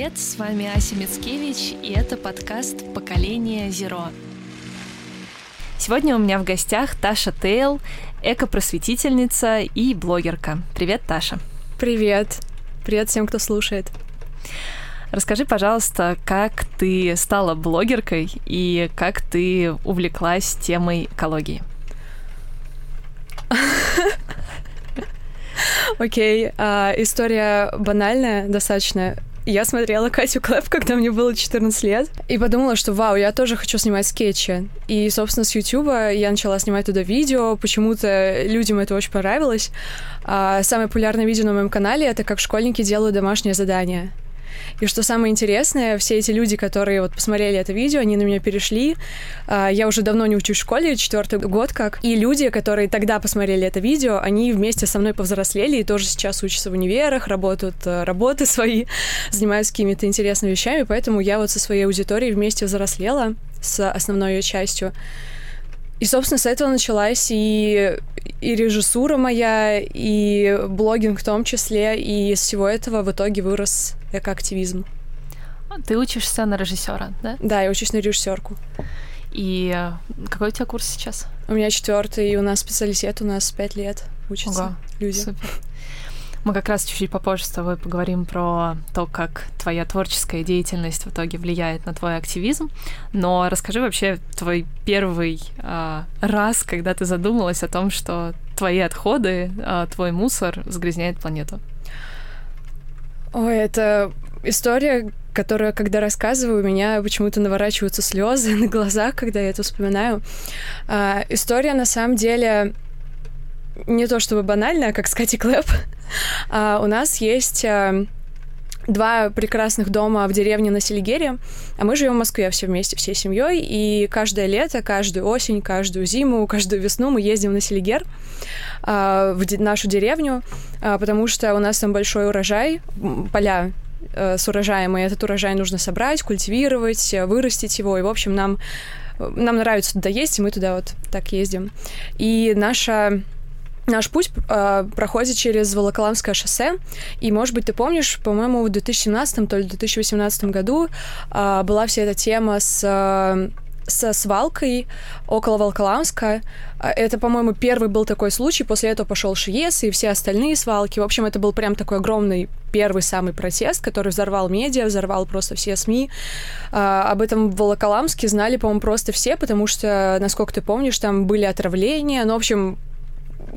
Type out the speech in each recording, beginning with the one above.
привет! С вами Ася Мицкевич, и это подкаст «Поколение Зеро». Сегодня у меня в гостях Таша Тейл, эко-просветительница и блогерка. Привет, Таша! Привет! Привет всем, кто слушает. Расскажи, пожалуйста, как ты стала блогеркой и как ты увлеклась темой экологии? Окей, okay. uh, история банальная достаточно. Я смотрела Катю Клэп, когда мне было 14 лет, и подумала, что вау, я тоже хочу снимать скетчи. И, собственно, с Ютуба я начала снимать туда видео, почему-то людям это очень понравилось. А самое популярное видео на моем канале — это как школьники делают домашнее задание. И что самое интересное, все эти люди, которые вот посмотрели это видео, они на меня перешли. А, я уже давно не учусь в школе, четвертый год как. И люди, которые тогда посмотрели это видео, они вместе со мной повзрослели и тоже сейчас учатся в универах, работают э, работы свои, занимаются какими-то интересными вещами, поэтому я вот со своей аудиторией вместе взрослела с основной ее частью. И, собственно, с этого началась и, и режиссура моя, и блогинг в том числе, и из всего этого в итоге вырос экоактивизм. Ты учишься на режиссера, да? Да, я учусь на режиссерку. И э, какой у тебя курс сейчас? У меня четвертый, и у нас специалитет, у нас пять лет учатся Ого, люди. Супер. Мы как раз чуть-чуть попозже с тобой поговорим про то, как твоя творческая деятельность в итоге влияет на твой активизм. Но расскажи вообще твой первый э, раз, когда ты задумалась о том, что твои отходы, э, твой мусор загрязняет планету. Ой, это история, которая, когда рассказываю, у меня почему-то наворачиваются слезы на глазах, когда я это вспоминаю. А, история на самом деле не то чтобы банальная, как с Кати Клэп. А, у нас есть а, два прекрасных дома в деревне на Селигере, а мы живем в Москве все вместе, всей семьей, и каждое лето, каждую осень, каждую зиму, каждую весну мы ездим на Селигер а, в нашу деревню, а, потому что у нас там большой урожай, поля э, с урожаем, и этот урожай нужно собрать, культивировать, вырастить его, и, в общем, нам, нам нравится туда ездить, и мы туда вот так ездим. И наша Наш путь э, проходит через Волоколамское шоссе, и, может быть, ты помнишь, по-моему, в 2017 то ли 2018 году э, была вся эта тема с э, со свалкой около Волколамска. Это, по-моему, первый был такой случай. После этого пошел ШИЕС и все остальные свалки. В общем, это был прям такой огромный первый самый протест, который взорвал медиа, взорвал просто все СМИ. А, об этом в Волоколамске знали, по-моему, просто все, потому что, насколько ты помнишь, там были отравления. Ну, в общем,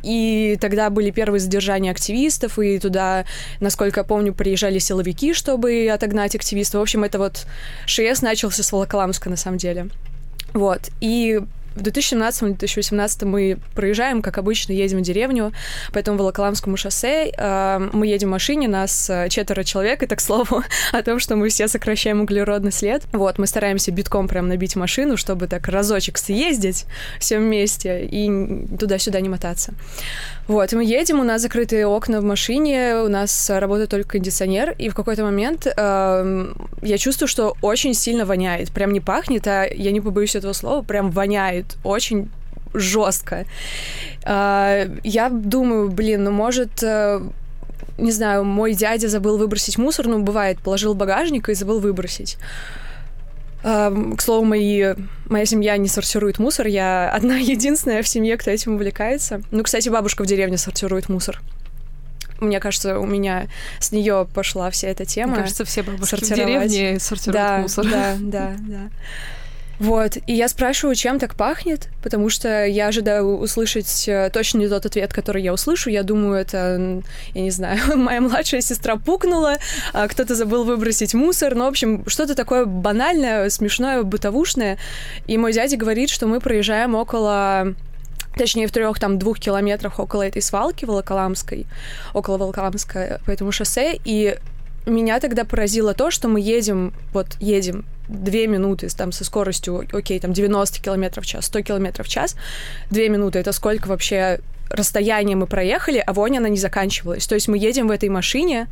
и тогда были первые задержания активистов, и туда, насколько я помню, приезжали силовики, чтобы отогнать активистов. В общем, это вот ШС начался с Волоколамска, на самом деле. Вот. И в 2017-2018 мы проезжаем, как обычно, едем в деревню по этому Волоколамскому шоссе. Э, мы едем в машине, нас э, четверо человек, и так слову о том, что мы все сокращаем углеродный след. Вот, мы стараемся битком прям набить машину, чтобы так разочек съездить все вместе и туда-сюда не мотаться. Вот, мы едем, у нас закрытые окна в машине, у нас работает только кондиционер, и в какой-то момент э, я чувствую, что очень сильно воняет. Прям не пахнет, а я не побоюсь этого слова, прям воняет очень жестко. Э, я думаю, блин, ну может... Э, не знаю, мой дядя забыл выбросить мусор, ну, бывает, положил в багажник и забыл выбросить. К слову, мои, моя семья не сортирует мусор. Я одна единственная в семье, кто этим увлекается. Ну, кстати, бабушка в деревне сортирует мусор. Мне кажется, у меня с нее пошла вся эта тема. Мне кажется, все бабушки в деревне сортируют да, мусор. Да, да, да. Вот, и я спрашиваю, чем так пахнет, потому что я ожидаю услышать э, точно не тот ответ, который я услышу. Я думаю, это, я не знаю, моя младшая сестра пукнула, а кто-то забыл выбросить мусор, ну, в общем, что-то такое банальное, смешное, бытовушное. И мой дядя говорит, что мы проезжаем около точнее, в трех, там, двух километрах около этой свалки Волоколамской, около Волоколамска по этому шоссе, и меня тогда поразило то, что мы едем, вот едем две минуты там со скоростью, окей, там 90 километров в час, 100 километров в час, две минуты, это сколько вообще расстояние мы проехали, а вонь она не заканчивалась. То есть мы едем в этой машине,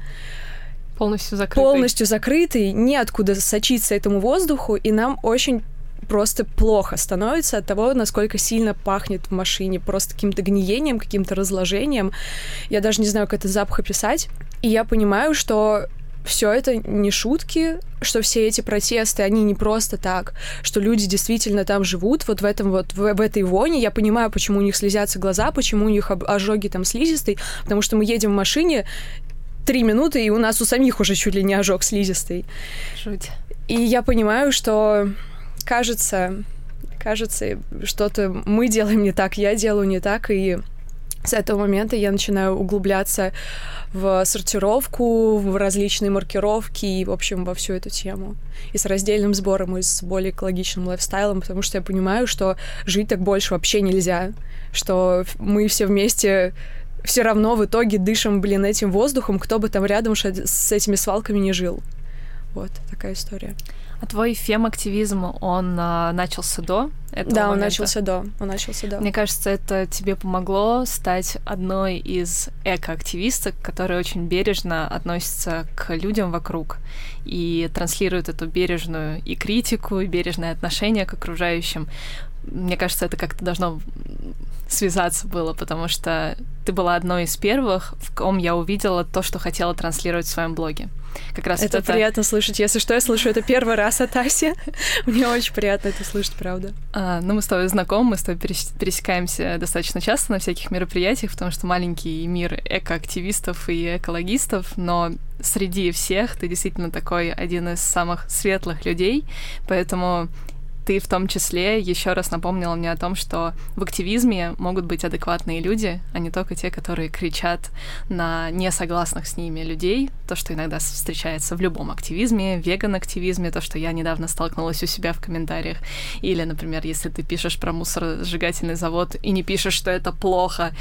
полностью закрытый, полностью закрытый, неоткуда сочиться этому воздуху, и нам очень просто плохо становится от того, насколько сильно пахнет в машине, просто каким-то гниением, каким-то разложением. Я даже не знаю, как этот запах описать. И я понимаю, что все это не шутки, что все эти протесты, они не просто так, что люди действительно там живут, вот в этом вот, в, в этой воне. Я понимаю, почему у них слезятся глаза, почему у них ожоги там слизистой, потому что мы едем в машине три минуты, и у нас у самих уже чуть ли не ожог слизистый. Жуть. И я понимаю, что кажется, кажется, что-то мы делаем не так, я делаю не так, и с этого момента я начинаю углубляться в сортировку, в различные маркировки и, в общем, во всю эту тему. И с раздельным сбором, и с более экологичным лайфстайлом, потому что я понимаю, что жить так больше вообще нельзя, что мы все вместе все равно в итоге дышим, блин, этим воздухом, кто бы там рядом с этими свалками не жил. Вот такая история. А твой фем-активизм, он а, начался до этого Да, момента? он начался до. Он начался до. Мне кажется, это тебе помогло стать одной из эко-активисток, которые очень бережно относятся к людям вокруг и транслируют эту бережную и критику, и бережное отношение к окружающим. Мне кажется, это как-то должно связаться было, потому что ты была одной из первых, в ком я увидела то, что хотела транслировать в своем блоге. Как раз это, вот это приятно слышать. Если что, я слышу это первый раз от Аси. Мне очень приятно это слышать, правда. А, ну, мы с тобой знакомы, мы с тобой пересекаемся достаточно часто на всяких мероприятиях, потому что маленький мир экоактивистов и экологистов, но среди всех ты действительно такой один из самых светлых людей, поэтому ты в том числе еще раз напомнила мне о том, что в активизме могут быть адекватные люди, а не только те, которые кричат на несогласных с ними людей, то, что иногда встречается в любом активизме, веган-активизме, то, что я недавно столкнулась у себя в комментариях, или, например, если ты пишешь про мусоросжигательный завод и не пишешь, что это плохо,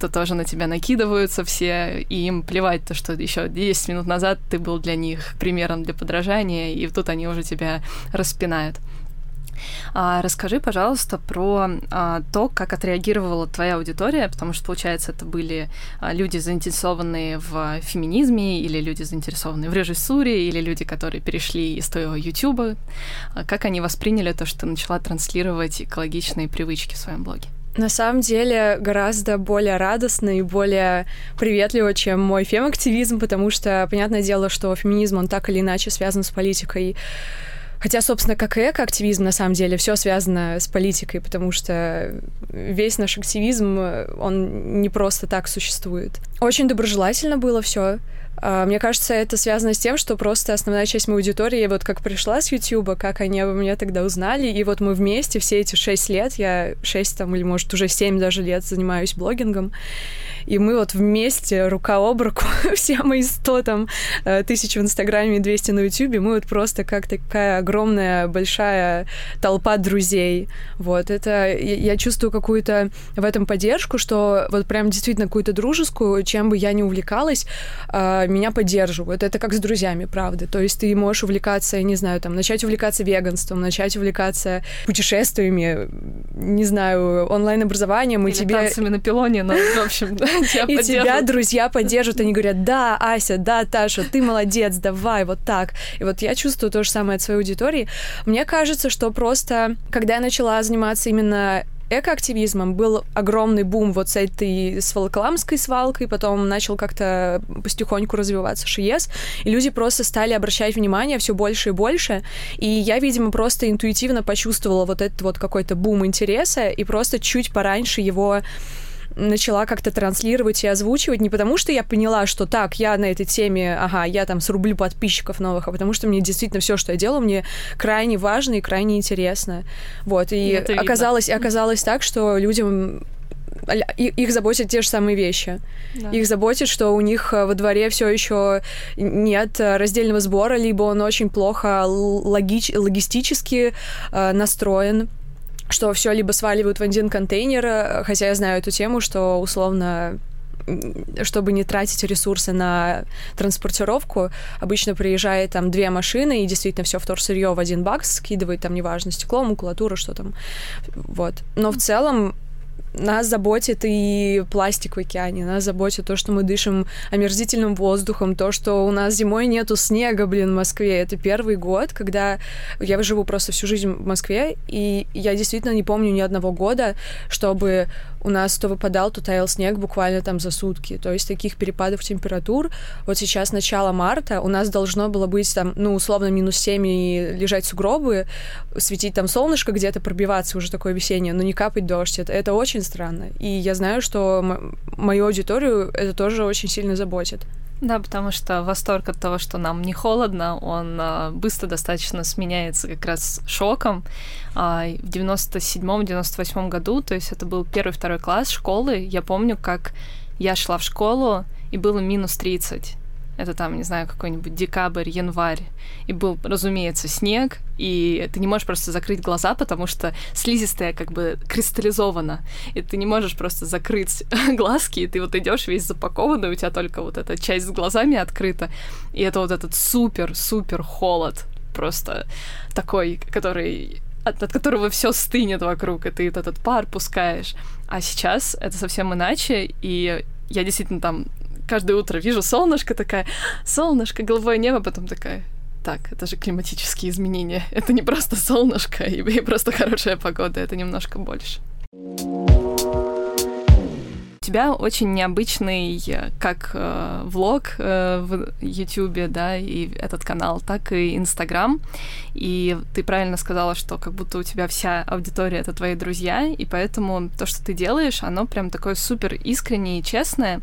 то тоже на тебя накидываются все, и им плевать то, что еще 10 минут назад ты был для них примером для подражания, и тут они уже тебя распинают. А, расскажи, пожалуйста, про а, то, как отреагировала твоя аудитория, потому что, получается, это были а, люди, заинтересованные в феминизме, или люди, заинтересованные в режиссуре, или люди, которые перешли из твоего. А, как они восприняли то, что ты начала транслировать экологичные привычки в своем блоге? на самом деле гораздо более радостно и более приветливо, чем мой фем-активизм, потому что, понятное дело, что феминизм, он так или иначе связан с политикой Хотя, собственно, как и эко-активизм, на самом деле, все связано с политикой, потому что весь наш активизм, он не просто так существует. Очень доброжелательно было все. А, мне кажется, это связано с тем, что просто основная часть моей аудитории, вот как пришла с Ютуба, как они обо мне тогда узнали, и вот мы вместе все эти шесть лет, я шесть там, или, может, уже семь даже лет занимаюсь блогингом, и мы вот вместе, рука об руку, все мои 100 там э, тысяч в Инстаграме и 200 на Ютубе, мы вот просто как такая огромная, большая толпа друзей. Вот, это я чувствую какую-то в этом поддержку, что вот прям действительно какую-то дружескую, чем бы я ни увлекалась, а, меня поддерживают. Это как с друзьями, правда. То есть ты можешь увлекаться, я не знаю, там, начать увлекаться веганством, начать увлекаться путешествиями, не знаю, онлайн-образованием, и тебе... танцами на пилоне, но, в общем, тебя И тебя друзья поддерживают, они говорят, да, Ася, да, Таша, ты молодец, давай, вот так. И вот я чувствую то же самое от своей аудитории. Мне кажется, что просто, когда я начала заниматься именно экоактивизмом был огромный бум вот с этой с Волоколамской свалкой, потом начал как-то потихоньку развиваться ШИЕС, и люди просто стали обращать внимание все больше и больше, и я, видимо, просто интуитивно почувствовала вот этот вот какой-то бум интереса, и просто чуть пораньше его начала как-то транслировать и озвучивать не потому, что я поняла, что так, я на этой теме, ага, я там срублю подписчиков новых, а потому что мне действительно все, что я делаю, мне крайне важно и крайне интересно. Вот, и Это оказалось, видно. оказалось так, что людям их заботят те же самые вещи. Да. Их заботит, что у них э, во дворе все еще нет раздельного сбора, либо он очень плохо логич, логистически э, настроен что все либо сваливают в один контейнер, э, хотя я знаю эту тему, что условно чтобы не тратить ресурсы на транспортировку, обычно приезжает там две машины, и действительно все вторсырье в один бак скидывает, там, неважно, стекло, макулатура, что там. Вот. Но в целом нас заботит и пластик в океане, нас заботит то, что мы дышим омерзительным воздухом, то, что у нас зимой нету снега, блин, в Москве. Это первый год, когда я живу просто всю жизнь в Москве, и я действительно не помню ни одного года, чтобы у нас то выпадал, то таял снег буквально там за сутки. То есть таких перепадов температур. Вот сейчас начало марта, у нас должно было быть там, ну, условно, минус 7 и лежать сугробы, светить там солнышко где-то, пробиваться уже такое весеннее, но не капать дождь. Это, это очень странно. И я знаю, что мою аудиторию это тоже очень сильно заботит. Да, потому что восторг от того, что нам не холодно, он а, быстро достаточно сменяется как раз шоком. А, в 97-98 году, то есть это был первый-второй класс школы, я помню, как я шла в школу, и было минус 30 это там, не знаю, какой-нибудь декабрь, январь, и был, разумеется, снег, и ты не можешь просто закрыть глаза, потому что слизистая как бы кристаллизована, и ты не можешь просто закрыть глазки, и ты вот идешь весь запакованный, у тебя только вот эта часть с глазами открыта, и это вот этот супер-супер холод, просто такой, который от, от которого все стынет вокруг, и ты этот пар пускаешь. А сейчас это совсем иначе, и я действительно там каждое утро вижу солнышко, такая, солнышко, голубое небо, потом такая, так, это же климатические изменения. Это не просто солнышко и, и просто хорошая погода, это немножко больше. У тебя очень необычный как э, влог э, в YouTube, да, и этот канал, так и Инстаграм. И ты правильно сказала, что как будто у тебя вся аудитория — это твои друзья, и поэтому то, что ты делаешь, оно прям такое супер искреннее и честное.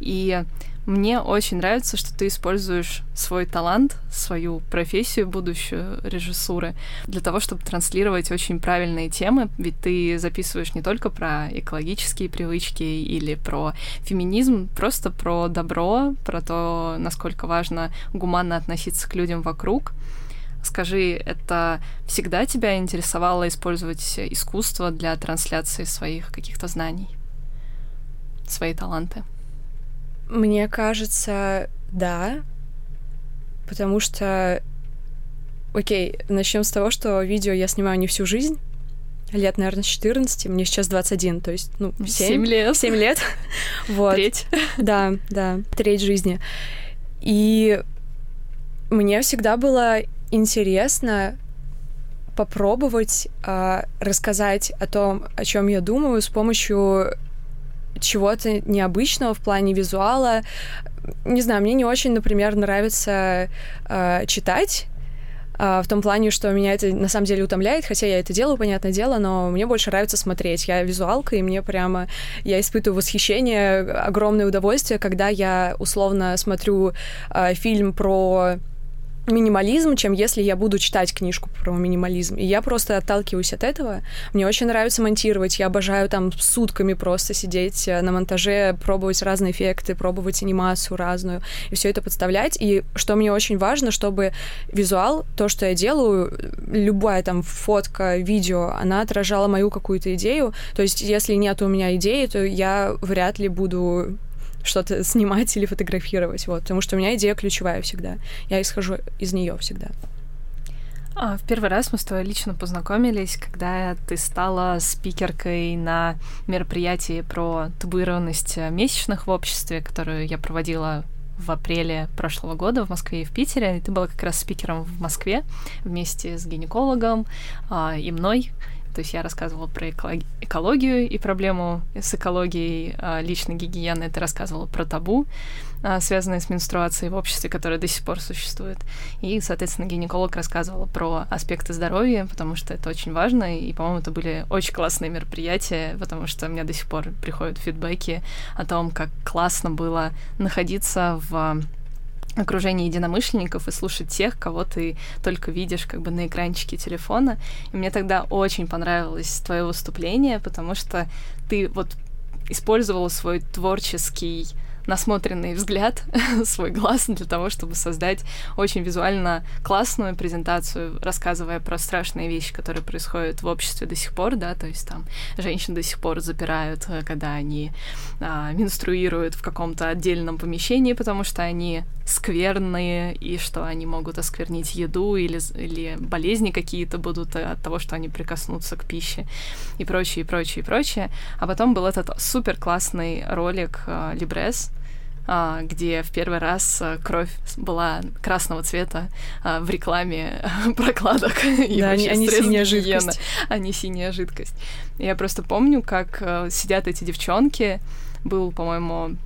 И мне очень нравится, что ты используешь свой талант, свою профессию будущую режиссуры для того, чтобы транслировать очень правильные темы, ведь ты записываешь не только про экологические привычки или про феминизм, просто про добро, про то, насколько важно гуманно относиться к людям вокруг. Скажи, это всегда тебя интересовало использовать искусство для трансляции своих каких-то знаний, свои таланты? Мне кажется, да. Потому что... Окей, начнем с того, что видео я снимаю не всю жизнь. Лет, наверное, с 14, мне сейчас 21, то есть, ну, 7, 7 лет. 7 лет. вот. Треть. Да, да, треть жизни. И мне всегда было интересно попробовать э, рассказать о том, о чем я думаю с помощью чего-то необычного в плане визуала. Не знаю, мне не очень, например, нравится э, читать э, в том плане, что меня это на самом деле утомляет, хотя я это делаю, понятное дело, но мне больше нравится смотреть. Я визуалка, и мне прямо... Я испытываю восхищение, огромное удовольствие, когда я условно смотрю э, фильм про минимализм, чем если я буду читать книжку про минимализм. И я просто отталкиваюсь от этого. Мне очень нравится монтировать. Я обожаю там сутками просто сидеть э, на монтаже, пробовать разные эффекты, пробовать анимацию разную, и все это подставлять. И что мне очень важно, чтобы визуал, то, что я делаю, любая там фотка, видео, она отражала мою какую-то идею. То есть, если нет у меня идеи, то я вряд ли буду что-то снимать или фотографировать, вот, потому что у меня идея ключевая всегда. Я исхожу из нее всегда. А, в первый раз мы с тобой лично познакомились, когда ты стала спикеркой на мероприятии про табуированность месячных в обществе, которую я проводила в апреле прошлого года в Москве и в Питере. И ты была как раз спикером в Москве вместе с гинекологом а, и мной. То есть я рассказывала про экологию и проблему с экологией а, личной гигиены. Ты рассказывала про табу, а, связанные с менструацией в обществе, которое до сих пор существует. И, соответственно, гинеколог рассказывала про аспекты здоровья, потому что это очень важно. И, по-моему, это были очень классные мероприятия, потому что мне до сих пор приходят фидбэки о том, как классно было находиться в окружении единомышленников и слушать тех, кого ты только видишь как бы на экранчике телефона. И мне тогда очень понравилось твое выступление, потому что ты вот использовала свой творческий насмотренный взгляд, свой глаз для того, чтобы создать очень визуально классную презентацию, рассказывая про страшные вещи, которые происходят в обществе до сих пор, да, то есть там женщин до сих пор запирают, э, когда они а, менструируют в каком-то отдельном помещении, потому что они скверные, и что они могут осквернить еду, или, или болезни какие-то будут от того, что они прикоснутся к пище, и прочее, и прочее, и прочее. А потом был этот супер классный ролик э, Либрес, а, где в первый раз э, кровь была красного цвета а, в рекламе прокладок. И да, они, они синяя жидкость. Не синяя жидкость. Я просто помню, как э, сидят эти девчонки. Был, по-моему,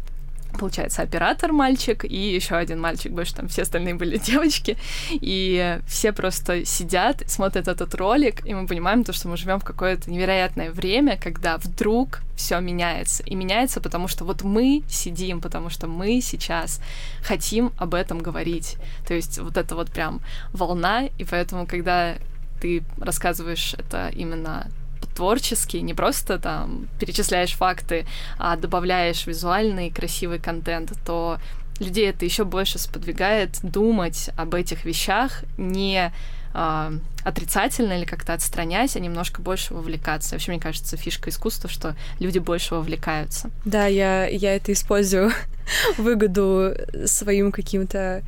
получается, оператор мальчик и еще один мальчик, больше там все остальные были девочки, и все просто сидят, смотрят этот ролик, и мы понимаем то, что мы живем в какое-то невероятное время, когда вдруг все меняется. И меняется, потому что вот мы сидим, потому что мы сейчас хотим об этом говорить. То есть вот это вот прям волна, и поэтому, когда ты рассказываешь это именно творчески, не просто там перечисляешь факты, а добавляешь визуальный красивый контент, то людей это еще больше сподвигает думать об этих вещах не э, отрицательно или как-то отстранять, а немножко больше вовлекаться. Вообще, мне кажется, фишка искусства, что люди больше вовлекаются. Да, я, я это использую выгоду своим каким-то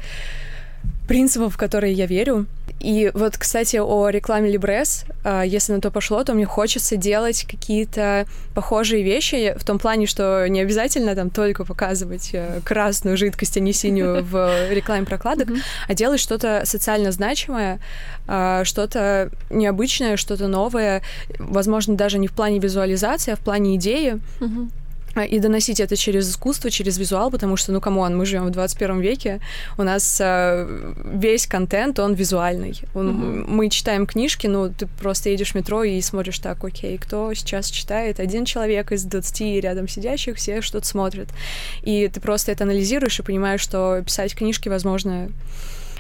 принципам, в которые я верю. И вот, кстати, о рекламе Либрес, а, если на то пошло, то мне хочется делать какие-то похожие вещи в том плане, что не обязательно там только показывать э, красную жидкость, а не синюю в рекламе прокладок, а делать что-то социально значимое, а, что-то необычное, что-то новое, возможно, даже не в плане визуализации, а в плане идеи. А, и доносить это через искусство, через визуал, потому что, ну, come on, мы живем в 21 веке, у нас э, весь контент, он визуальный. Он, mm-hmm. Мы читаем книжки, ну, ты просто едешь в метро и смотришь так, окей, кто сейчас читает? Один человек из 20 рядом сидящих, все что-то смотрят. И ты просто это анализируешь и понимаешь, что писать книжки, возможно,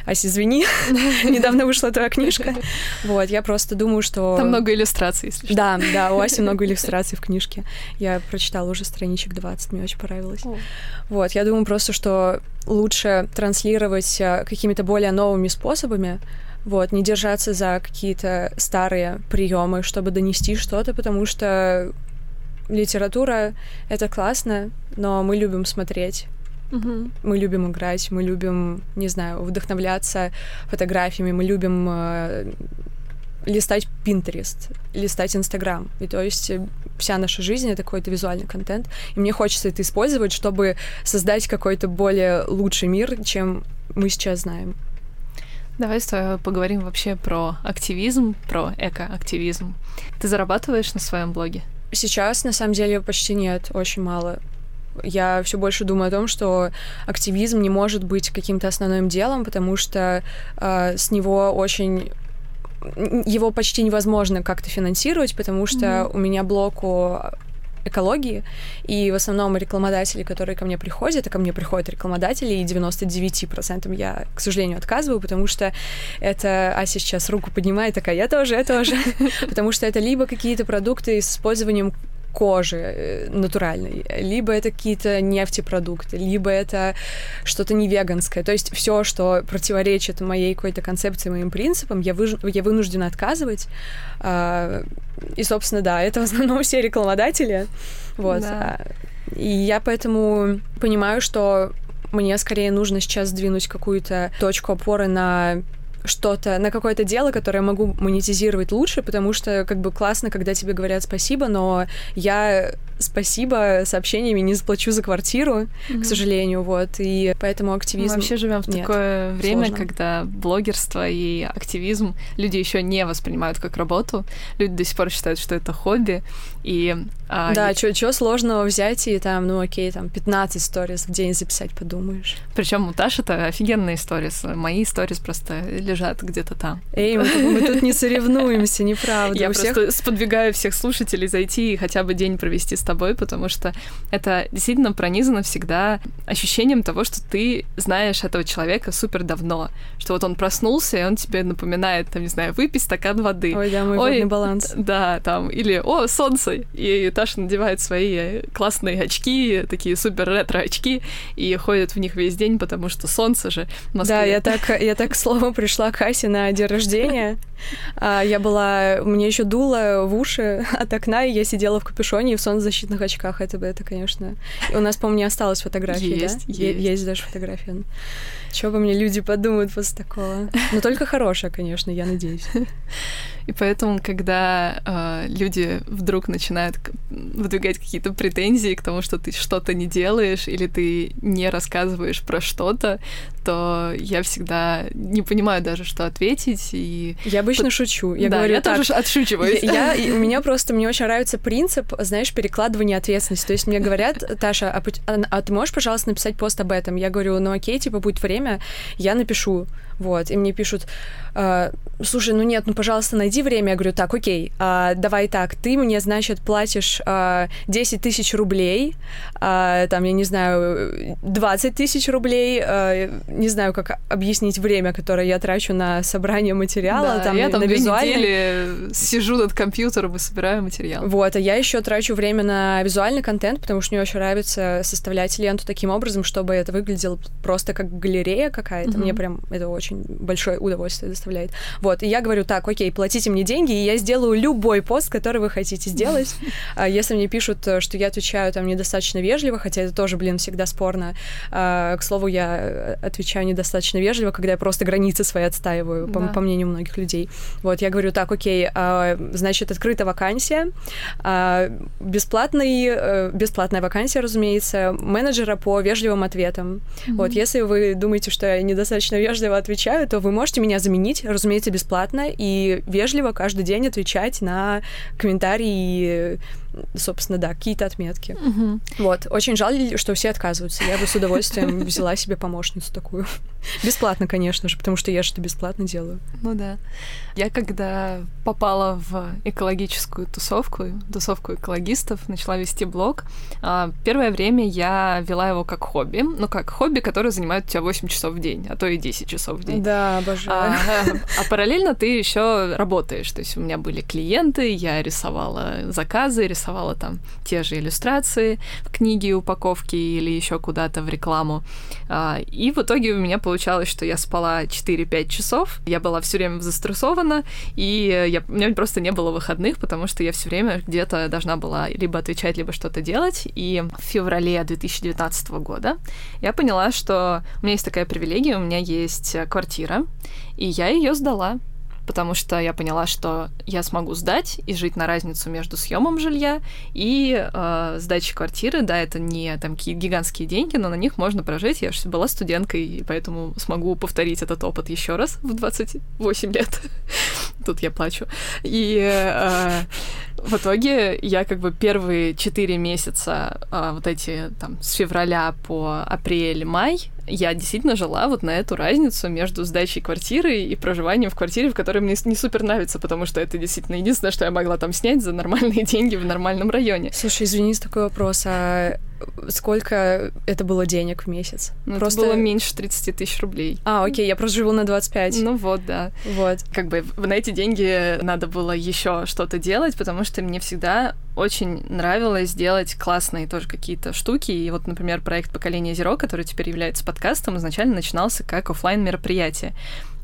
Ась, извини, недавно вышла твоя книжка. Вот, я просто думаю, что... Там много иллюстраций, если что. Да, да, у Аси много иллюстраций в книжке. Я прочитала уже страничек 20, мне очень понравилось. Вот, я думаю просто, что лучше транслировать э, какими-то более новыми способами, вот, не держаться за какие-то старые приемы, чтобы донести что-то, потому что литература — это классно, но мы любим смотреть Угу. Мы любим играть, мы любим, не знаю, вдохновляться фотографиями, мы любим э, листать Pinterest, листать Instagram. И то есть э, вся наша жизнь — это какой-то визуальный контент. И мне хочется это использовать, чтобы создать какой-то более лучший мир, чем мы сейчас знаем. Давай с тобой поговорим вообще про активизм, про экоактивизм. Ты зарабатываешь на своем блоге? Сейчас, на самом деле, почти нет, очень мало я все больше думаю о том, что активизм не может быть каким-то основным делом, потому что э, с него очень его почти невозможно как-то финансировать, потому что mm-hmm. у меня блок о экологии, и в основном рекламодатели, которые ко мне приходят, а ко мне приходят рекламодатели, и 99% я, к сожалению, отказываю, потому что это Ася сейчас руку поднимает, такая, я тоже, я тоже, потому что это либо какие-то продукты с использованием кожи э, натуральной, либо это какие-то нефтепродукты, либо это что-то не веганское. То есть все, что противоречит моей какой-то концепции, моим принципам, я, вы, я вынуждена отказывать. А, и, собственно, да, это в основном все рекламодатели. Вот. Да. И я поэтому понимаю, что мне скорее нужно сейчас сдвинуть какую-то точку опоры на что-то, на какое-то дело, которое я могу монетизировать лучше, потому что как бы классно, когда тебе говорят спасибо, но я спасибо сообщениями не заплачу за квартиру, mm-hmm. к сожалению, вот, и поэтому активизм... Мы вообще живем в Нет, такое время, сложно. когда блогерство и активизм люди еще не воспринимают как работу, люди до сих пор считают, что это хобби, и... А, да, и... что сложного взять и там, ну окей, там 15 сториз в день записать, подумаешь. Причем у Таши это офигенные сторис, мои сторис просто лежат где-то там. Эй, мы, мы тут не соревнуемся, неправда. Я просто сподвигаю всех слушателей зайти и хотя бы день провести с тобой, потому что это действительно пронизано всегда ощущением того, что ты знаешь этого человека супер давно, что вот он проснулся, и он тебе напоминает, там, не знаю, выпить стакан воды. Ой, да, мой Ой, баланс. Да, там, или, о, солнце, и Таша надевает свои классные очки, такие супер ретро-очки, и ходит в них весь день, потому что солнце же в Москве. Да, я так, я так, к слову, пришла к Асе на день рождения, а, я была, мне еще дуло в уши от окна, и я сидела в капюшоне и в солнцезащите солнцезащитных очках, это бы, это, конечно... У нас, по-моему, не осталось фотографии, есть, да? Есть, есть даже фотография. Чего бы мне люди подумают после такого? Но только хорошая, конечно, я надеюсь. И поэтому, когда э, люди вдруг начинают выдвигать какие-то претензии к тому, что ты что-то не делаешь или ты не рассказываешь про что-то, то я всегда не понимаю даже, что ответить. И... Я обычно Под... шучу. Я да, говорю я так, тоже отшучиваюсь. Я, я, у меня просто, мне очень нравится принцип, знаешь, перекладывания ответственности. То есть мне говорят, Таша, а, а, а ты можешь, пожалуйста, написать пост об этом? Я говорю, ну окей, типа, будет время, я напишу. Вот, и мне пишут, э, слушай, ну нет, ну, пожалуйста, найди время. Я говорю, так, окей, э, давай так, ты мне, значит, платишь э, 10 тысяч рублей, э, там, я не знаю, 20 тысяч рублей, э, не знаю, как объяснить время, которое я трачу на собрание материала, да, там, я там на визуальный... сижу над компьютером и собираю материал. Вот, а я еще трачу время на визуальный контент, потому что мне очень нравится составлять ленту таким образом, чтобы это выглядело просто как галерея какая-то. Mm-hmm. Мне прям это очень очень большое удовольствие доставляет. Вот, и я говорю, так, окей, платите мне деньги, и я сделаю любой пост, который вы хотите сделать. А если мне пишут, э, что я отвечаю там недостаточно вежливо, хотя это тоже, блин, всегда спорно. А, к слову, я э, отвечаю недостаточно вежливо, когда я просто границы свои отстаиваю, по, по мнению многих людей. Вот, я говорю, так, окей, а, значит, открыта вакансия, бесплатный, э, бесплатная вакансия, разумеется, менеджера по вежливым ответам. Mm-hmm. Вот, если вы думаете, что я недостаточно вежливо отвечаю, отвечаю, то вы можете меня заменить, разумеется, бесплатно и вежливо каждый день отвечать на комментарии собственно, да, какие-то отметки. Угу. Вот. Очень жаль, что все отказываются. Я бы с удовольствием взяла себе помощницу такую. Бесплатно, конечно же, потому что я что бесплатно делаю. Ну да. Я когда попала в экологическую тусовку, тусовку экологистов, начала вести блог, а, первое время я вела его как хобби. Ну как, хобби, которое занимает у тебя 8 часов в день, а то и 10 часов в день. Да, обожаю. А, а параллельно ты еще работаешь. То есть у меня были клиенты, я рисовала заказы, рисовала рисовала там те же иллюстрации в книге, упаковки или еще куда-то в рекламу. А, и в итоге у меня получалось, что я спала 4-5 часов, я была все время застрессована, и я, у меня просто не было выходных, потому что я все время где-то должна была либо отвечать, либо что-то делать. И в феврале 2019 года я поняла, что у меня есть такая привилегия, у меня есть квартира, и я ее сдала потому что я поняла, что я смогу сдать и жить на разницу между съемом жилья и э, сдачей квартиры. Да, это не там какие гигантские деньги, но на них можно прожить. Я же была студенткой, и поэтому смогу повторить этот опыт еще раз в 28 лет. Тут я плачу. И э, в итоге я как бы первые четыре месяца, э, вот эти там с февраля по апрель-май, я действительно жила вот на эту разницу между сдачей квартиры и проживанием в квартире, в которой мне не супер нравится, потому что это действительно единственное, что я могла там снять за нормальные деньги в нормальном районе. Слушай, извини, такой вопрос. А сколько это было денег в месяц? Ну, просто... Это было меньше 30 тысяч рублей. А, окей, я просто живу на 25. Ну вот, да. Вот. Как бы на эти деньги надо было еще что-то делать, потому что мне всегда очень нравилось делать классные тоже какие-то штуки. И вот, например, проект «Поколение Зеро», который теперь является подкастом, изначально начинался как офлайн мероприятие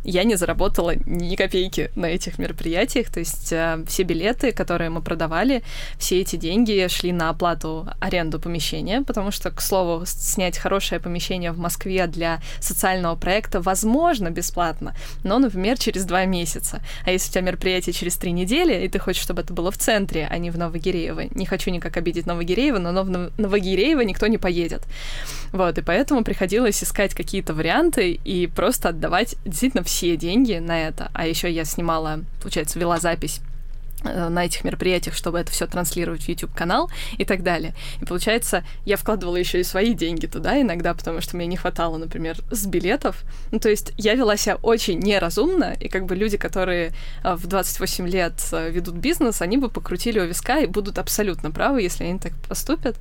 я не заработала ни копейки на этих мероприятиях. То есть э, все билеты, которые мы продавали, все эти деньги шли на оплату аренду помещения, потому что, к слову, снять хорошее помещение в Москве для социального проекта возможно бесплатно, но, например, через два месяца. А если у тебя мероприятие через три недели, и ты хочешь, чтобы это было в центре, а не в Новогиреево, не хочу никак обидеть Новогиреево, но в Новогиреево никто не поедет. Вот, и поэтому приходилось искать какие-то варианты и просто отдавать действительно все деньги на это. А еще я снимала, получается, вела запись э, на этих мероприятиях, чтобы это все транслировать в YouTube канал и так далее. И получается, я вкладывала еще и свои деньги туда иногда, потому что мне не хватало, например, с билетов. Ну, то есть я вела себя очень неразумно, и как бы люди, которые э, в 28 лет э, ведут бизнес, они бы покрутили у виска и будут абсолютно правы, если они так поступят.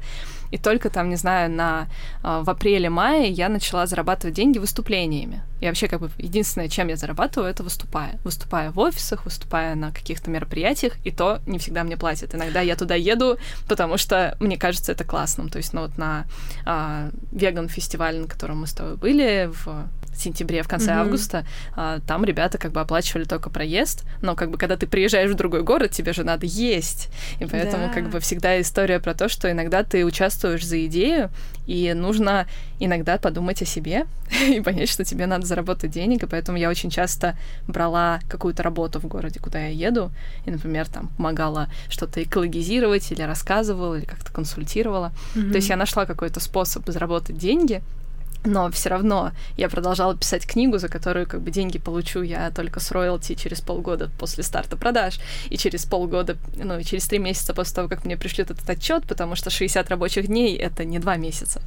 И только там, не знаю, на, в апреле-мае я начала зарабатывать деньги выступлениями. И вообще, как бы, единственное, чем я зарабатываю, это выступая. Выступая в офисах, выступая на каких-то мероприятиях, и то не всегда мне платят. Иногда я туда еду, потому что мне кажется это классным. То есть, ну вот на а, веган-фестивале, на котором мы с тобой были в сентябре, в конце mm-hmm. августа, а, там ребята как бы оплачивали только проезд, но как бы когда ты приезжаешь в другой город, тебе же надо есть. И поэтому да. как бы всегда история про то, что иногда ты участвуешь за идею, и нужно иногда подумать о себе и понять, что тебе надо заработать денег, и поэтому я очень часто брала какую-то работу в городе, куда я еду, и, например, там помогала что-то экологизировать или рассказывала, или как-то консультировала. Mm-hmm. То есть я нашла какой-то способ заработать деньги, но все равно я продолжала писать книгу, за которую как бы деньги получу я только с роялти через полгода после старта продаж, и через полгода, ну, и через три месяца после того, как мне пришлют этот отчет, потому что 60 рабочих дней — это не два месяца.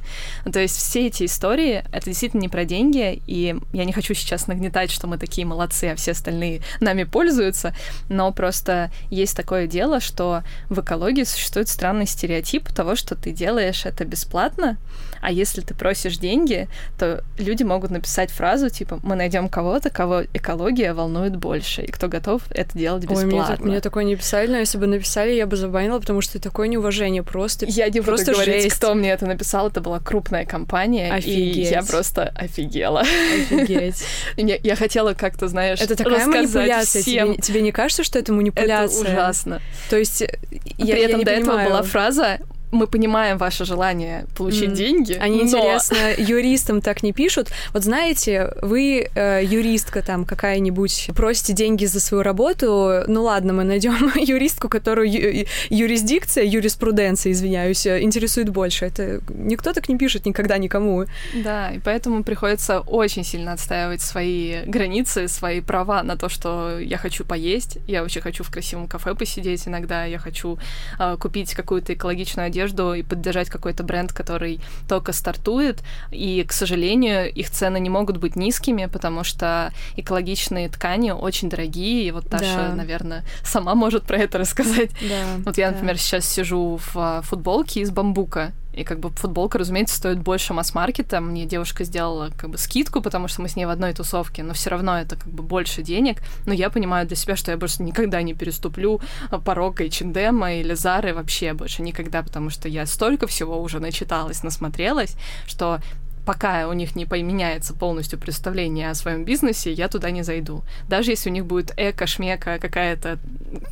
То есть все эти истории — это действительно не про деньги, и я не хочу сейчас нагнетать, что мы такие молодцы, а все остальные нами пользуются, но просто есть такое дело, что в экологии существует странный стереотип того, что ты делаешь это бесплатно, а если ты просишь деньги, то люди могут написать фразу типа «Мы найдем кого-то, кого экология волнует больше, и кто готов это делать бесплатно». Ой, мне, мне такое не писали, но если бы написали, я бы забанила, потому что такое неуважение просто Я не буду просто говорить, жесть. кто мне это написал, это была крупная компания, Офигеть. и я просто офигела. Офигеть. я, я хотела как-то, знаешь, Это такая манипуляция. Всем. Тебе, тебе не кажется, что это манипуляция? Это ужасно. То есть я, При этом я до понимаю. этого была фраза мы понимаем ваше желание получить mm. деньги. Они, но... интересно, юристам так не пишут. Вот знаете, вы э, юристка там какая-нибудь, просите деньги за свою работу, ну ладно, мы найдем юристку, которую ю- юрисдикция, юриспруденция, извиняюсь, э, интересует больше. Это никто так не пишет никогда никому. Да, и поэтому приходится очень сильно отстаивать свои границы, свои права на то, что я хочу поесть, я вообще хочу в красивом кафе посидеть иногда, я хочу э, купить какую-то экологичную одежду, одежду и поддержать какой-то бренд, который только стартует. И, к сожалению, их цены не могут быть низкими, потому что экологичные ткани очень дорогие. И вот Таша, да. наверное, сама может про это рассказать. Да, вот я, например, сейчас сижу в а, футболке из бамбука. И как бы футболка, разумеется, стоит больше масс-маркета. Мне девушка сделала как бы скидку, потому что мы с ней в одной тусовке, но все равно это как бы больше денег. Но я понимаю для себя, что я больше никогда не переступлю порог H&M или Зары вообще больше никогда, потому что я столько всего уже начиталась, насмотрелась, что пока у них не поменяется полностью представление о своем бизнесе, я туда не зайду. Даже если у них будет эко-шмека какая-то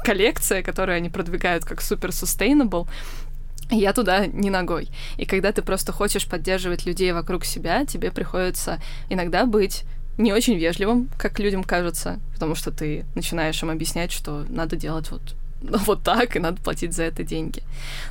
коллекция, которую они продвигают как супер sustainable, я туда не ногой. И когда ты просто хочешь поддерживать людей вокруг себя, тебе приходится иногда быть не очень вежливым, как людям кажется, потому что ты начинаешь им объяснять, что надо делать вот, вот так, и надо платить за это деньги.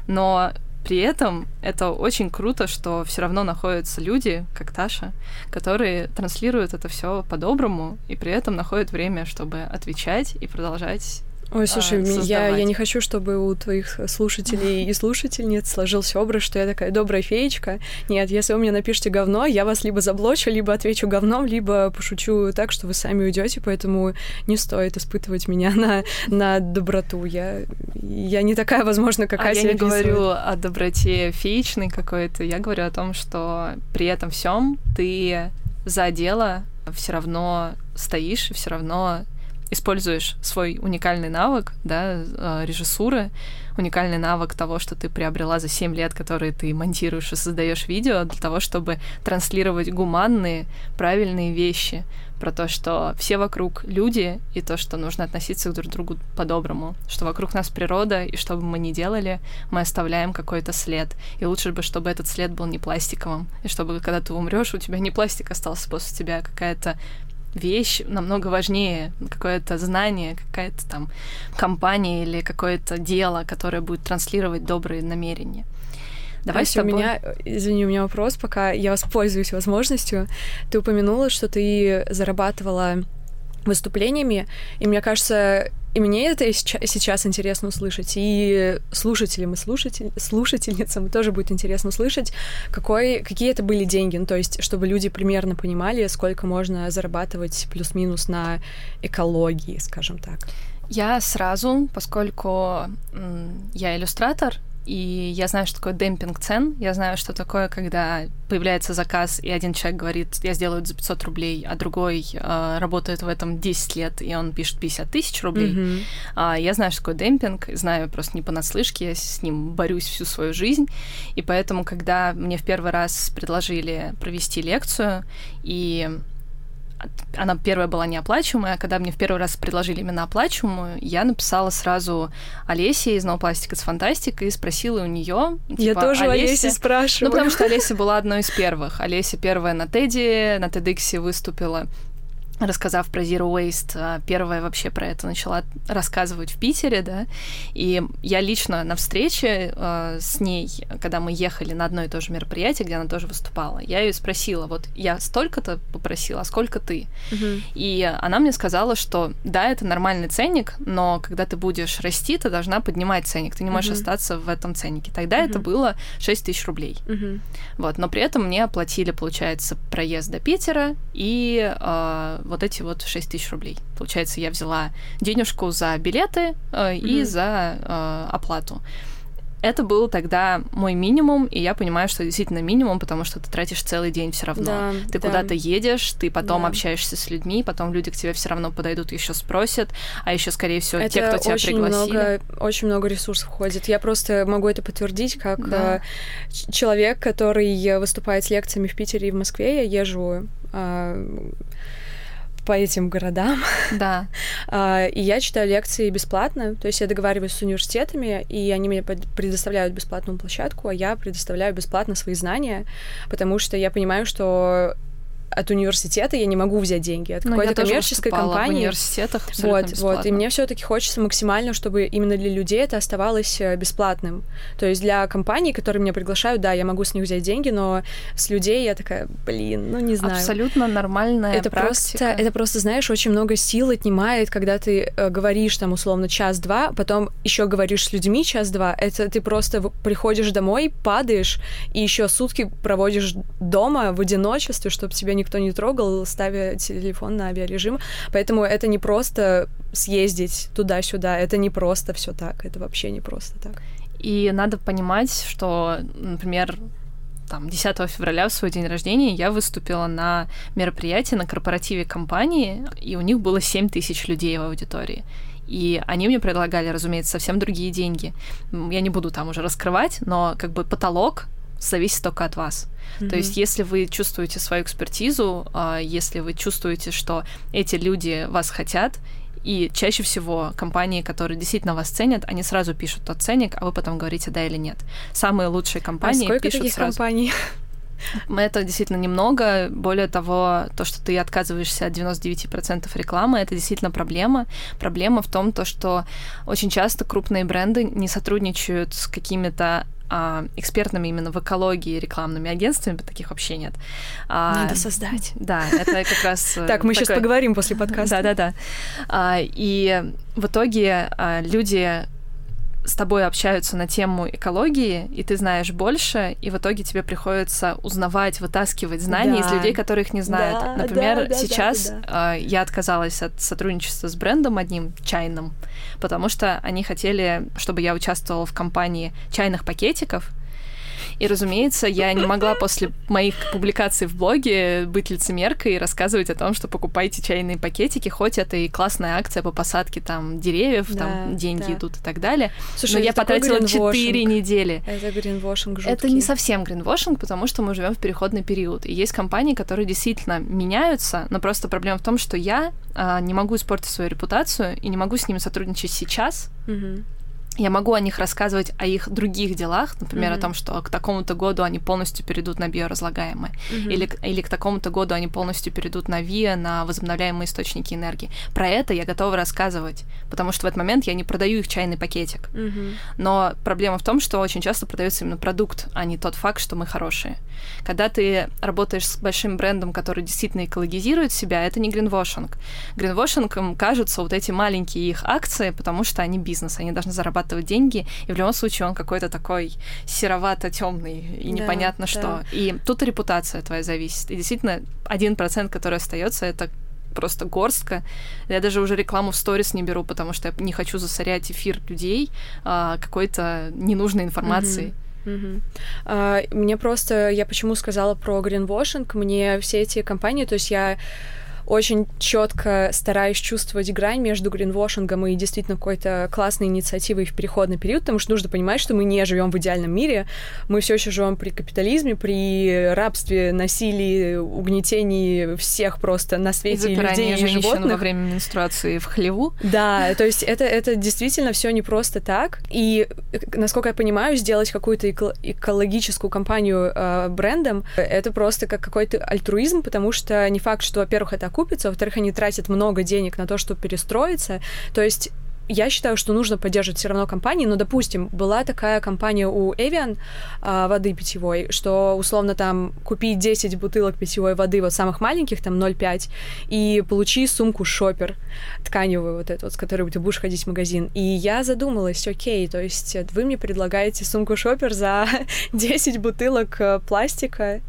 Но при этом это очень круто, что все равно находятся люди, как Таша, которые транслируют это все по-доброму и при этом находят время, чтобы отвечать и продолжать Ой, слушай, а, я, я не хочу, чтобы у твоих слушателей и слушательниц сложился образ, что я такая добрая феечка. Нет, если вы мне напишите говно, я вас либо заблочу, либо отвечу говном, либо пошучу так, что вы сами уйдете, поэтому не стоит испытывать меня на, на доброту. Я, я не такая, возможно, какая а я не говорю о доброте феечной какой-то, я говорю о том, что при этом всем ты за дело все равно стоишь, все равно используешь свой уникальный навык, да, э, режиссуры, уникальный навык того, что ты приобрела за 7 лет, которые ты монтируешь и создаешь видео, для того, чтобы транслировать гуманные, правильные вещи про то, что все вокруг люди, и то, что нужно относиться друг к другу по-доброму, что вокруг нас природа, и что бы мы ни делали, мы оставляем какой-то след. И лучше бы, чтобы этот след был не пластиковым, и чтобы, когда ты умрешь, у тебя не пластик остался после тебя, а какая-то вещь намного важнее, какое-то знание, какая-то там компания или какое-то дело, которое будет транслировать добрые намерения. Давай с тобой... у меня, извини, у меня вопрос, пока я воспользуюсь возможностью. Ты упомянула, что ты зарабатывала выступлениями, и мне кажется, и мне это сейчас интересно услышать, и слушателям и слушатель, слушательницам тоже будет интересно услышать, какой, какие это были деньги, ну, то есть, чтобы люди примерно понимали, сколько можно зарабатывать плюс-минус на экологии, скажем так. Я сразу, поскольку я иллюстратор, и я знаю, что такое демпинг цен, я знаю, что такое, когда появляется заказ, и один человек говорит, я сделаю это за 500 рублей, а другой э, работает в этом 10 лет, и он пишет 50 тысяч рублей. Mm-hmm. А, я знаю, что такое демпинг, знаю просто не понаслышке, я с ним борюсь всю свою жизнь, и поэтому, когда мне в первый раз предложили провести лекцию, и она первая была неоплачиваемая, а когда мне в первый раз предложили именно оплачиваемую, я написала сразу Олесе из Plastic с Fantastic и спросила у нее. Типа, я тоже Олеся... Олеси спрашиваю. Ну, потому что Олеся была одной из первых. Олеся первая на Теди, на TEDx выступила рассказав про Zero Waste, а, первая вообще про это начала рассказывать в Питере, да, и я лично на встрече э, с ней, когда мы ехали на одно и то же мероприятие, где она тоже выступала, я ее спросила, вот я столько-то попросила, а сколько ты? Uh-huh. И она мне сказала, что да, это нормальный ценник, но когда ты будешь расти, ты должна поднимать ценник, ты не можешь uh-huh. остаться в этом ценнике. Тогда uh-huh. это было 6 тысяч рублей. Uh-huh. Вот, но при этом мне оплатили, получается, проезд до Питера и э, вот эти вот 6 тысяч рублей. Получается, я взяла денежку за билеты э, mm-hmm. и за э, оплату. Это был тогда мой минимум, и я понимаю, что действительно минимум, потому что ты тратишь целый день все равно. Да, ты да. куда-то едешь, ты потом да. общаешься с людьми, потом люди к тебе все равно подойдут, еще спросят, а еще, скорее всего, это те, кто тебя очень пригласили. Много, очень много ресурсов входит. Я просто могу это подтвердить, как да. э, человек, который выступает с лекциями в Питере и в Москве. Я езжу э, по этим городам. Да. А, и я читаю лекции бесплатно, то есть я договариваюсь с университетами, и они мне предоставляют бесплатную площадку, а я предоставляю бесплатно свои знания, потому что я понимаю, что от университета я не могу взять деньги, от какой-то коммерческой компании. в университетах вот, бесплатно. вот, и мне все-таки хочется максимально, чтобы именно для людей это оставалось э, бесплатным. То есть для компаний, которые меня приглашают, да, я могу с них взять деньги, но с людей я такая, блин, ну не знаю. Абсолютно нормальная это практика. Просто, это просто, знаешь, очень много сил отнимает, когда ты э, говоришь там условно час-два, потом еще говоришь с людьми час-два. Это ты просто приходишь домой, падаешь и еще сутки проводишь дома в одиночестве, чтобы тебя никто не трогал, ставя телефон на авиарежим. Поэтому это не просто съездить туда-сюда, это не просто все так, это вообще не просто так. И надо понимать, что, например, там, 10 февраля в свой день рождения я выступила на мероприятии, на корпоративе компании, и у них было 7 тысяч людей в аудитории. И они мне предлагали, разумеется, совсем другие деньги. Я не буду там уже раскрывать, но как бы потолок зависит только от вас. Mm-hmm. То есть, если вы чувствуете свою экспертизу, а, если вы чувствуете, что эти люди вас хотят, и чаще всего компании, которые действительно вас ценят, они сразу пишут тот ценник, а вы потом говорите да или нет. Самые лучшие компании а сколько пишут таких сразу. компаний? Это действительно немного. Более того, то, что ты отказываешься от 99% рекламы, это действительно проблема. Проблема в том, то, что очень часто крупные бренды не сотрудничают с какими-то а, экспертными именно в экологии рекламными агентствами, таких вообще нет. А, Надо создать. Да, это как раз... Э, так, мы сейчас поговорим после подкаста. Да-да-да. А, и в итоге а, люди с тобой общаются на тему экологии, и ты знаешь больше, и в итоге тебе приходится узнавать, вытаскивать знания да. из людей, которых не знают. Да, Например, да, сейчас да, да. Э, я отказалась от сотрудничества с брендом одним чайным, потому что они хотели, чтобы я участвовала в компании чайных пакетиков, и, разумеется, я не могла после моих публикаций в блоге быть лицемеркой и рассказывать о том, что покупайте чайные пакетики, хоть это и классная акция по посадке там деревьев, да, там деньги да. идут и так далее. Слушай, Но я потратила 4 недели. Это гринвошинг жуткий. Это не совсем гринвошинг, потому что мы живем в переходный период. И есть компании, которые действительно меняются, но просто проблема в том, что я а, не могу испортить свою репутацию и не могу с ними сотрудничать сейчас, угу я могу о них рассказывать о их других делах, например, mm-hmm. о том, что к такому-то году они полностью перейдут на биоразлагаемые, mm-hmm. или, или к такому-то году они полностью перейдут на ВИА, на возобновляемые источники энергии. Про это я готова рассказывать, потому что в этот момент я не продаю их чайный пакетик. Mm-hmm. Но проблема в том, что очень часто продается именно продукт, а не тот факт, что мы хорошие. Когда ты работаешь с большим брендом, который действительно экологизирует себя, это не гринвошинг. Гринвошингом кажутся вот эти маленькие их акции, потому что они бизнес, они должны зарабатывать зарабатывать деньги, и в любом случае он какой-то такой серовато-темный и непонятно да, что. Да. И тут репутация твоя зависит. И действительно, один процент, который остается, это просто горстка. Я даже уже рекламу в сторис не беру, потому что я не хочу засорять эфир людей а, какой-то ненужной информацией. Mm-hmm. Uh-huh. Uh, мне просто, я почему сказала про гринвошинг, мне все эти компании, то есть я очень четко стараюсь чувствовать грань между гринвошингом и действительно какой-то классной инициативой в переходный период, потому что нужно понимать, что мы не живем в идеальном мире, мы все еще живем при капитализме, при рабстве, насилии, угнетении всех просто на свете и людей и животных. во время менструации в хлеву. Да, то есть это, это действительно все не просто так. И, насколько я понимаю, сделать какую-то эко- экологическую компанию э, брендом, это просто как какой-то альтруизм, потому что не факт, что, во-первых, это окупится, во-вторых, они тратят много денег на то, чтобы перестроиться. То есть я считаю, что нужно поддерживать все равно компании, но, допустим, была такая компания у Evian а, воды питьевой, что условно там купи 10 бутылок питьевой воды, вот самых маленьких, там 0,5, и получи сумку шопер тканевую вот эту, вот, с которой ты будешь ходить в магазин. И я задумалась, окей, то есть вы мне предлагаете сумку шопер за 10 бутылок э, пластика,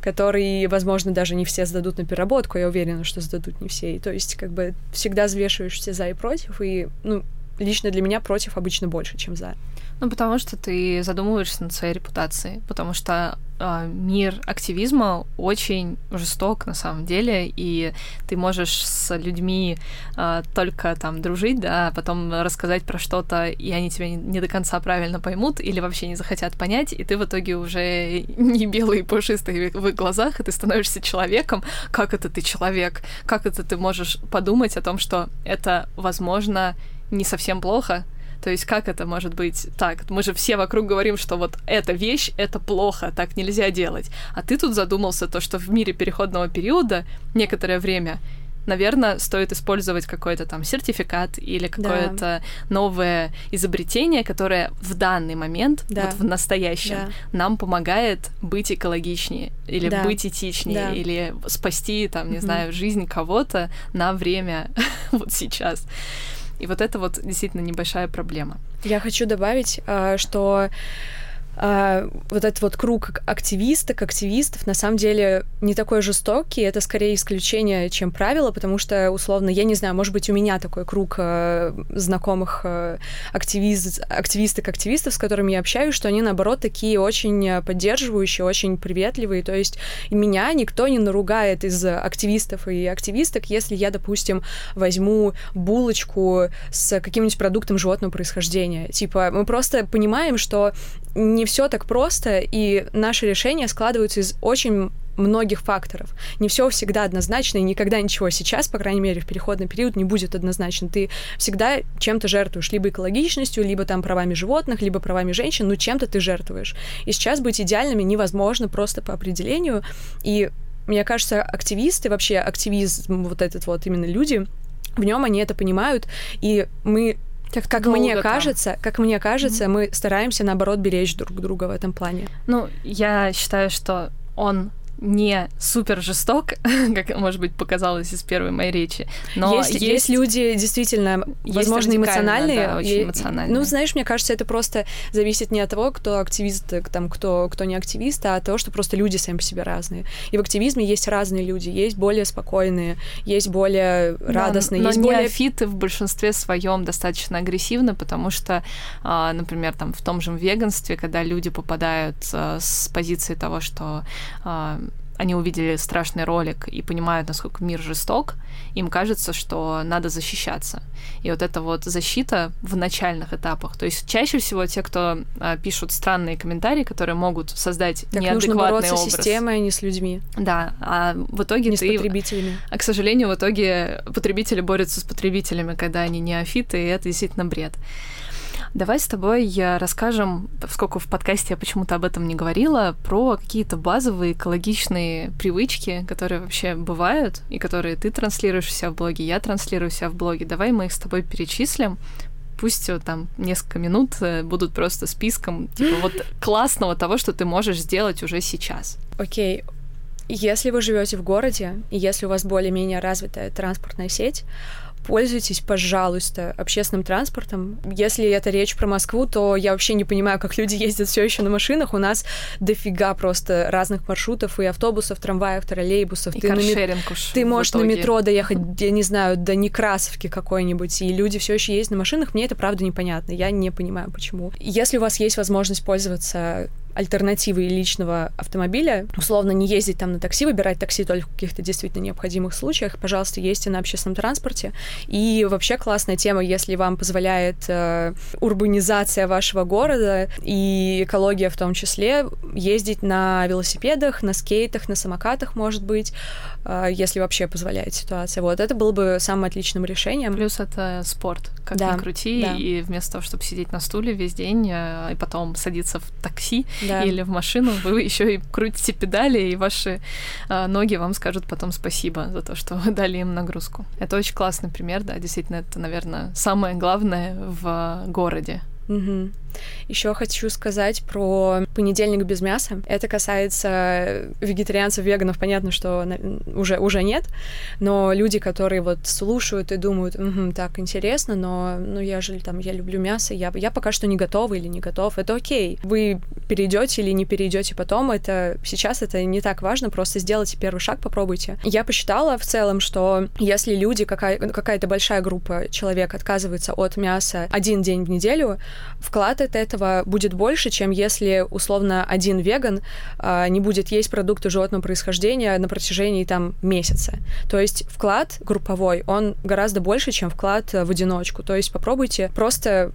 который, возможно, даже не все сдадут на переработку, я уверена, что сдадут не все. И то есть, как бы, всегда взвешиваешь все за и против, и, ну, лично для меня против обычно больше, чем за. Ну, потому что ты задумываешься над своей репутацией, потому что э, мир активизма очень жесток на самом деле, и ты можешь с людьми э, только там дружить, да, а потом рассказать про что-то, и они тебя не, не до конца правильно поймут или вообще не захотят понять, и ты в итоге уже не белый и пушистый в их глазах, и ты становишься человеком. Как это ты человек? Как это ты можешь подумать о том, что это, возможно, не совсем плохо, то есть как это может быть так? Мы же все вокруг говорим, что вот эта вещь, это плохо, так нельзя делать. А ты тут задумался то, что в мире переходного периода некоторое время наверное, стоит использовать какой-то там сертификат или какое-то да. новое изобретение, которое в данный момент, да. вот в настоящем, да. нам помогает быть экологичнее или да. быть этичнее да. или спасти там, не угу. знаю, жизнь кого-то на время вот сейчас. И вот это вот действительно небольшая проблема. Я хочу добавить, а, что а, вот этот вот круг активисток, активистов на самом деле не такой жестокий, это скорее исключение, чем правило, потому что, условно, я не знаю, может быть, у меня такой круг э, знакомых э, активист, активисток, активистов, с которыми я общаюсь, что они, наоборот, такие очень поддерживающие, очень приветливые, то есть меня никто не наругает из активистов и активисток, если я, допустим, возьму булочку с каким-нибудь продуктом животного происхождения. Типа, мы просто понимаем, что не все так просто, и наши решения складываются из очень многих факторов. Не все всегда однозначно, и никогда ничего сейчас, по крайней мере, в переходный период не будет однозначно. Ты всегда чем-то жертвуешь, либо экологичностью, либо там правами животных, либо правами женщин, но чем-то ты жертвуешь. И сейчас быть идеальными невозможно просто по определению. И мне кажется, активисты, вообще активизм, вот этот вот именно люди, в нем они это понимают, и мы как, как мне там. кажется, как мне кажется, mm-hmm. мы стараемся наоборот беречь друг друга в этом плане. Ну, я считаю, что он не супер жесток, как, может быть, показалось из первой моей речи. Но есть, есть... есть люди действительно, есть возможно, эмоциональные. Да, очень эмоциональные. Ну, знаешь, мне кажется, это просто зависит не от того, кто активист, там, кто, кто не активист, а от того, что просто люди сами по себе разные. И в активизме есть разные люди. Есть более спокойные, есть более радостные, да, есть но более... неофиты в большинстве своем достаточно агрессивны, потому что, а, например, там в том же веганстве, когда люди попадают а, с позиции того, что а, они увидели страшный ролик и понимают, насколько мир жесток, им кажется, что надо защищаться. И вот эта вот защита в начальных этапах. То есть чаще всего те, кто а, пишут странные комментарии, которые могут создать так неадекватный нужно бороться образ. с системой, а не с людьми. Да, а в итоге не ты... с потребителями. А, к сожалению, в итоге потребители борются с потребителями, когда они неофиты, и это действительно бред. Давай с тобой расскажем, поскольку в подкасте я почему-то об этом не говорила, про какие-то базовые экологичные привычки, которые вообще бывают, и которые ты транслируешь у себя в блоге, я транслирую у себя в блоге. Давай мы их с тобой перечислим, пусть вот там несколько минут э, будут просто списком типа вот классного того, что ты можешь сделать уже сейчас. Окей. Okay. Если вы живете в городе, и если у вас более-менее развитая транспортная сеть, пользуйтесь, пожалуйста, общественным транспортом. Если это речь про Москву, то я вообще не понимаю, как люди ездят все еще на машинах. У нас дофига просто разных маршрутов и автобусов, трамваев, троллейбусов. И ты, на мет... ты можешь на метро доехать, я не знаю, до Некрасовки какой-нибудь, и люди все еще ездят на машинах. Мне это правда непонятно. Я не понимаю, почему. Если у вас есть возможность пользоваться альтернативой личного автомобиля, условно не ездить там на такси, выбирать такси только в каких-то действительно необходимых случаях, пожалуйста, ездите на общественном транспорте. И вообще классная тема, если вам позволяет э, урбанизация вашего города и экология в том числе, ездить на велосипедах, на скейтах, на самокатах, может быть, если вообще позволяет ситуация. Вот это было бы самым отличным решением. Плюс это спорт, как да, ни крути, да. и вместо того, чтобы сидеть на стуле весь день э, и потом садиться в такси, да. или в машину, вы еще и крутите педали, и ваши э, ноги вам скажут потом спасибо за то, что вы дали им нагрузку. Это очень классный пример, да, действительно, это, наверное, самое главное в городе. Угу. Еще хочу сказать про понедельник без мяса. Это касается вегетарианцев, веганов. Понятно, что уже, уже нет, но люди, которые вот слушают и думают, угу, так интересно, но ну, я же там, я люблю мясо, я, я пока что не готова или не готов, это окей. Вы перейдете или не перейдете потом, это сейчас это не так важно, просто сделайте первый шаг, попробуйте. Я посчитала в целом, что если люди, какая, какая-то большая группа человек отказывается от мяса один день в неделю, вклад от этого будет больше, чем если, условно, один веган э, не будет есть продукты животного происхождения на протяжении там месяца. То есть вклад групповой, он гораздо больше, чем вклад в одиночку. То есть попробуйте просто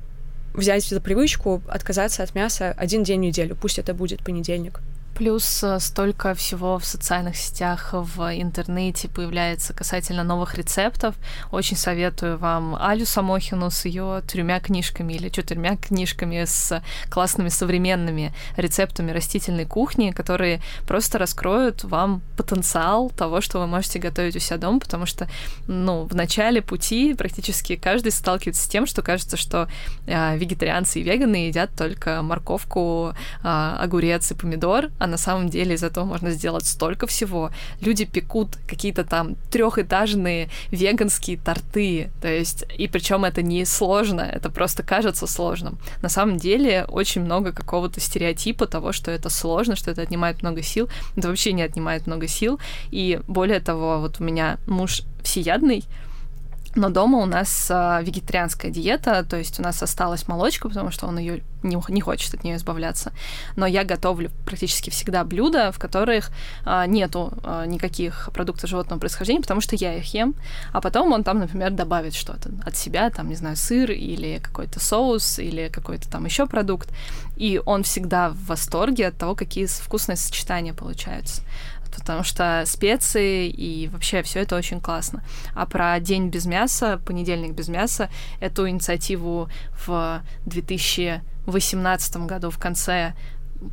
взять за привычку отказаться от мяса один день в неделю. Пусть это будет понедельник. Плюс э, столько всего в социальных сетях, в интернете появляется касательно новых рецептов. Очень советую вам Алю Самохину с ее тремя книжками или четырьмя книжками с классными современными рецептами растительной кухни, которые просто раскроют вам потенциал того, что вы можете готовить у себя дома, потому что, ну, в начале пути практически каждый сталкивается с тем, что кажется, что э, вегетарианцы и веганы едят только морковку, э, огурец и помидор, а на самом деле из этого можно сделать столько всего. Люди пекут какие-то там трехэтажные веганские торты, то есть, и причем это не сложно, это просто кажется сложным. На самом деле очень много какого-то стереотипа того, что это сложно, что это отнимает много сил. Это вообще не отнимает много сил. И более того, вот у меня муж всеядный, но дома у нас а, вегетарианская диета, то есть у нас осталась молочка, потому что он ее не, хочет от нее избавляться. Но я готовлю практически всегда блюда, в которых а, нету а, никаких продуктов животного происхождения, потому что я их ем, а потом он там, например, добавит что-то от себя, там, не знаю, сыр или какой-то соус или какой-то там еще продукт, и он всегда в восторге от того, какие вкусные сочетания получаются потому что специи и вообще все это очень классно. А про день без мяса, понедельник без мяса, эту инициативу в 2018 году в конце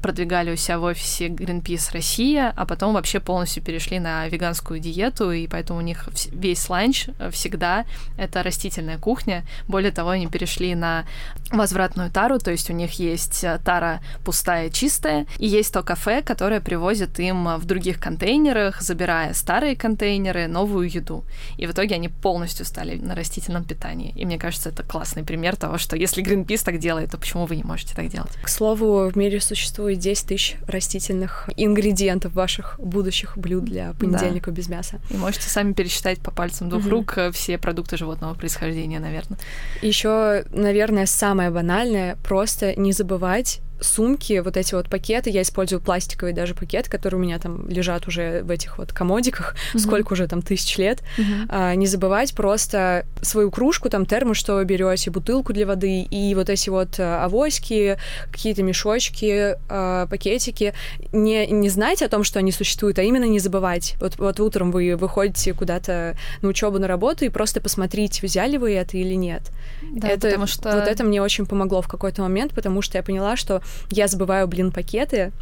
продвигали у себя в офисе Greenpeace Россия, а потом вообще полностью перешли на веганскую диету, и поэтому у них весь ланч э, всегда это растительная кухня. Более того, они перешли на возвратную тару, то есть у них есть э, тара пустая, чистая, и есть то кафе, которое привозит им в других контейнерах, забирая старые контейнеры, новую еду. И в итоге они полностью стали на растительном питании. И мне кажется, это классный пример того, что если Greenpeace так делает, то почему вы не можете так делать? К слову, в мире существует существует 10 тысяч растительных ингредиентов ваших будущих блюд для понедельника да. без мяса. И можете сами пересчитать по пальцам двух угу. рук э, все продукты животного происхождения, наверное. Еще, наверное, самое банальное просто не забывать сумки, вот эти вот пакеты, я использую пластиковый даже пакет, который у меня там лежат уже в этих вот комодиках, mm-hmm. сколько уже там тысяч лет. Mm-hmm. А, не забывать просто свою кружку, там термос, что вы берете, бутылку для воды и вот эти вот а, авоськи, какие-то мешочки, а, пакетики. Не, не знать о том, что они существуют, а именно не забывать. Вот, вот утром вы выходите куда-то на учебу, на работу и просто посмотрите, взяли вы это или нет. Да, это, потому что... Вот это мне очень помогло в какой-то момент, потому что я поняла, что я забываю, блин, пакеты,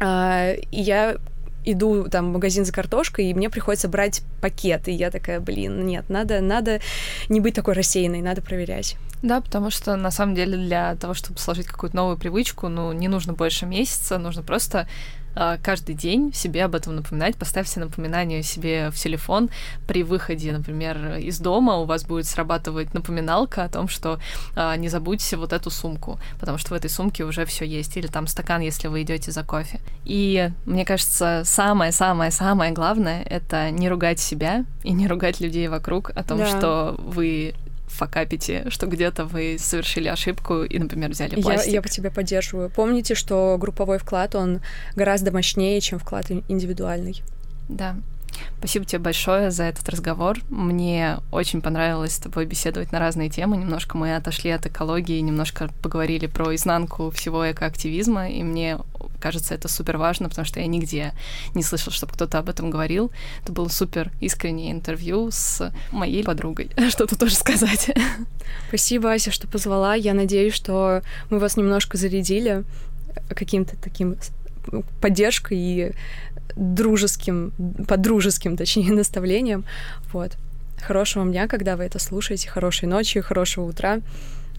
а, и я иду там в магазин за картошкой, и мне приходится брать пакет, и я такая, блин, нет, надо, надо не быть такой рассеянной, надо проверять. Да, потому что на самом деле для того, чтобы сложить какую-то новую привычку, ну, не нужно больше месяца, нужно просто каждый день себе об этом напоминать. Поставьте напоминание себе в телефон при выходе, например, из дома. У вас будет срабатывать напоминалка о том, что а, не забудьте вот эту сумку, потому что в этой сумке уже все есть. Или там стакан, если вы идете за кофе. И мне кажется, самое-самое-самое главное — это не ругать себя и не ругать людей вокруг о том, да. что вы факапите, что где-то вы совершили ошибку и, например, взяли пластик. Я, я по тебе поддерживаю. Помните, что групповой вклад, он гораздо мощнее, чем вклад индивидуальный. Да. Спасибо тебе большое за этот разговор. Мне очень понравилось с тобой беседовать на разные темы. Немножко мы отошли от экологии, немножко поговорили про изнанку всего экоактивизма, и мне кажется, это супер важно, потому что я нигде не слышала, чтобы кто-то об этом говорил. Это было супер искреннее интервью с моей подругой. Что тут тоже сказать? Спасибо, Ася, что позвала. Я надеюсь, что мы вас немножко зарядили каким-то таким поддержкой и дружеским, подружеским, точнее, наставлением. Вот. Хорошего дня, когда вы это слушаете, хорошей ночи, хорошего утра.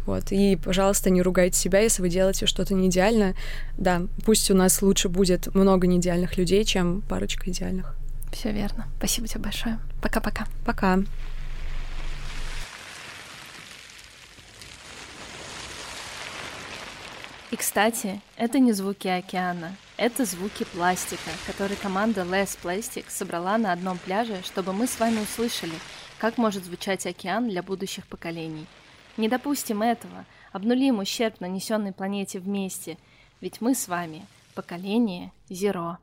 Вот. И, пожалуйста, не ругайте себя, если вы делаете что-то не идеально. Да, пусть у нас лучше будет много неидеальных людей, чем парочка идеальных. Все верно. Спасибо тебе большое. Пока-пока. Пока. -пока. Пока. И, кстати, это не звуки океана, это звуки пластика, который команда Less Plastic собрала на одном пляже, чтобы мы с вами услышали, как может звучать океан для будущих поколений. Не допустим этого, обнулим ущерб, нанесенный планете вместе, ведь мы с вами поколение Зеро.